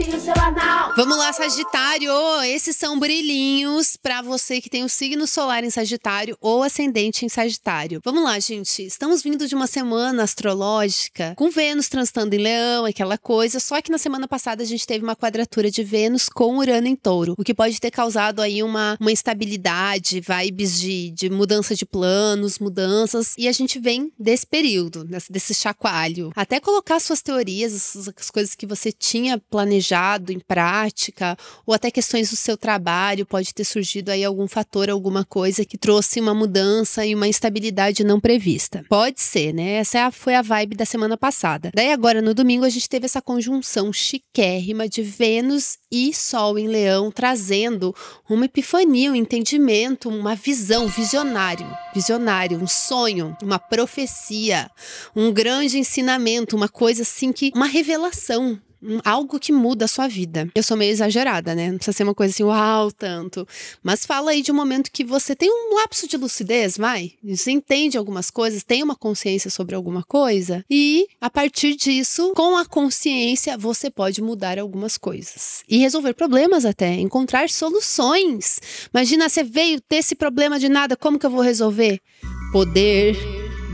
Seu anal. Vamos lá, Sagitário! Esses são brilhinhos para você que tem o signo solar em Sagitário ou ascendente em Sagitário. Vamos lá, gente. Estamos vindo de uma semana astrológica com Vênus transitando em Leão, aquela coisa. Só que na semana passada a gente teve uma quadratura de Vênus com Urano em Touro, o que pode ter causado aí uma, uma instabilidade, vibes de, de mudança de planos, mudanças. E a gente vem desse período, desse chacoalho. Até colocar suas teorias, as coisas que você tinha planejado em prática, ou até questões do seu trabalho, pode ter surgido aí algum fator, alguma coisa que trouxe uma mudança e uma instabilidade não prevista. Pode ser, né? Essa é foi a vibe da semana passada. Daí agora no domingo a gente teve essa conjunção chiquérrima de Vênus e Sol em Leão, trazendo uma epifania, um entendimento, uma visão, visionário, visionário, um sonho, uma profecia, um grande ensinamento, uma coisa assim que uma revelação algo que muda a sua vida. Eu sou meio exagerada, né? Não precisa ser uma coisa assim, uau, tanto. Mas fala aí de um momento que você tem um lapso de lucidez, vai. Você entende algumas coisas, tem uma consciência sobre alguma coisa. E, a partir disso, com a consciência, você pode mudar algumas coisas. E resolver problemas até, encontrar soluções. Imagina, você veio ter esse problema de nada, como que eu vou resolver? Poder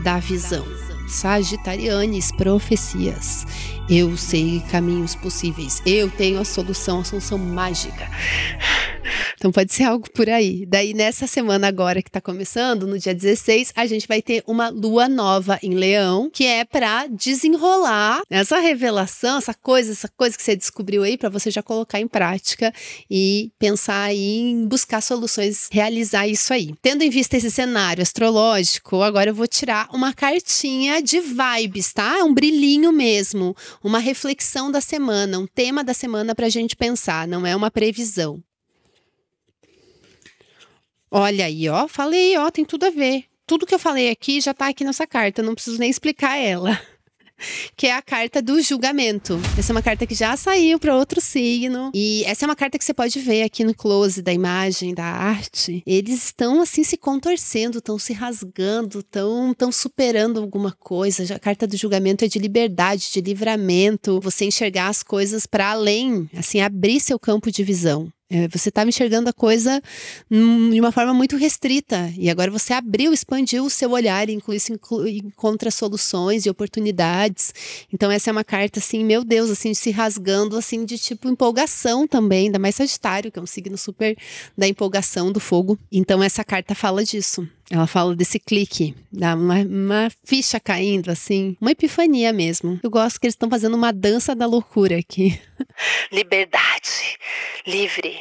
da visão. Sagitarianes, profecias. Eu sei caminhos possíveis. Eu tenho a solução, a solução mágica. Então pode ser algo por aí. Daí nessa semana agora que tá começando, no dia 16, a gente vai ter uma lua nova em Leão, que é para desenrolar essa revelação, essa coisa, essa coisa que você descobriu aí para você já colocar em prática e pensar aí em buscar soluções, realizar isso aí. Tendo em vista esse cenário astrológico, agora eu vou tirar uma cartinha de vibes, tá? É um brilhinho mesmo, uma reflexão da semana, um tema da semana pra gente pensar, não é uma previsão. Olha aí, ó, falei, ó, tem tudo a ver. Tudo que eu falei aqui já tá aqui nessa carta, não preciso nem explicar ela. que é a carta do julgamento. Essa é uma carta que já saiu para outro signo. E essa é uma carta que você pode ver aqui no close da imagem, da arte. Eles estão assim se contorcendo, estão se rasgando, estão tão superando alguma coisa. A carta do julgamento é de liberdade, de livramento, você enxergar as coisas para além, assim, abrir seu campo de visão. É, você estava enxergando a coisa de uma forma muito restrita e agora você abriu, expandiu o seu olhar, inclui, inclui, encontra soluções e oportunidades. Então essa é uma carta assim, meu Deus, assim, se rasgando assim de tipo empolgação também, ainda mais Sagitário, que é um signo super da empolgação do fogo. Então essa carta fala disso. Ela fala desse clique, dá uma, uma, ficha caindo, assim, uma epifania mesmo. Eu gosto que eles estão fazendo uma dança da loucura aqui. Liberdade, livre.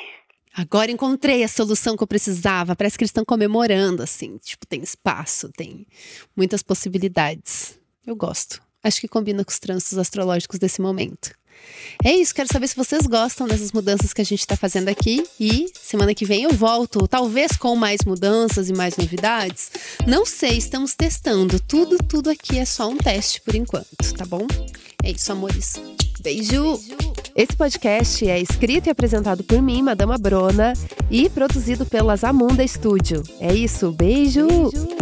Agora encontrei a solução que eu precisava. Parece que eles estão comemorando, assim. Tipo, tem espaço, tem muitas possibilidades. Eu gosto. Acho que combina com os trânsitos astrológicos desse momento. É isso, quero saber se vocês gostam dessas mudanças que a gente está fazendo aqui. E semana que vem eu volto, talvez com mais mudanças e mais novidades. Não sei, estamos testando. Tudo, tudo aqui é só um teste por enquanto, tá bom? É isso, amores. Beijo! Esse podcast é escrito e apresentado por mim, Madama Brona, e produzido pela Zamunda Studio. É isso, beijo. beijo.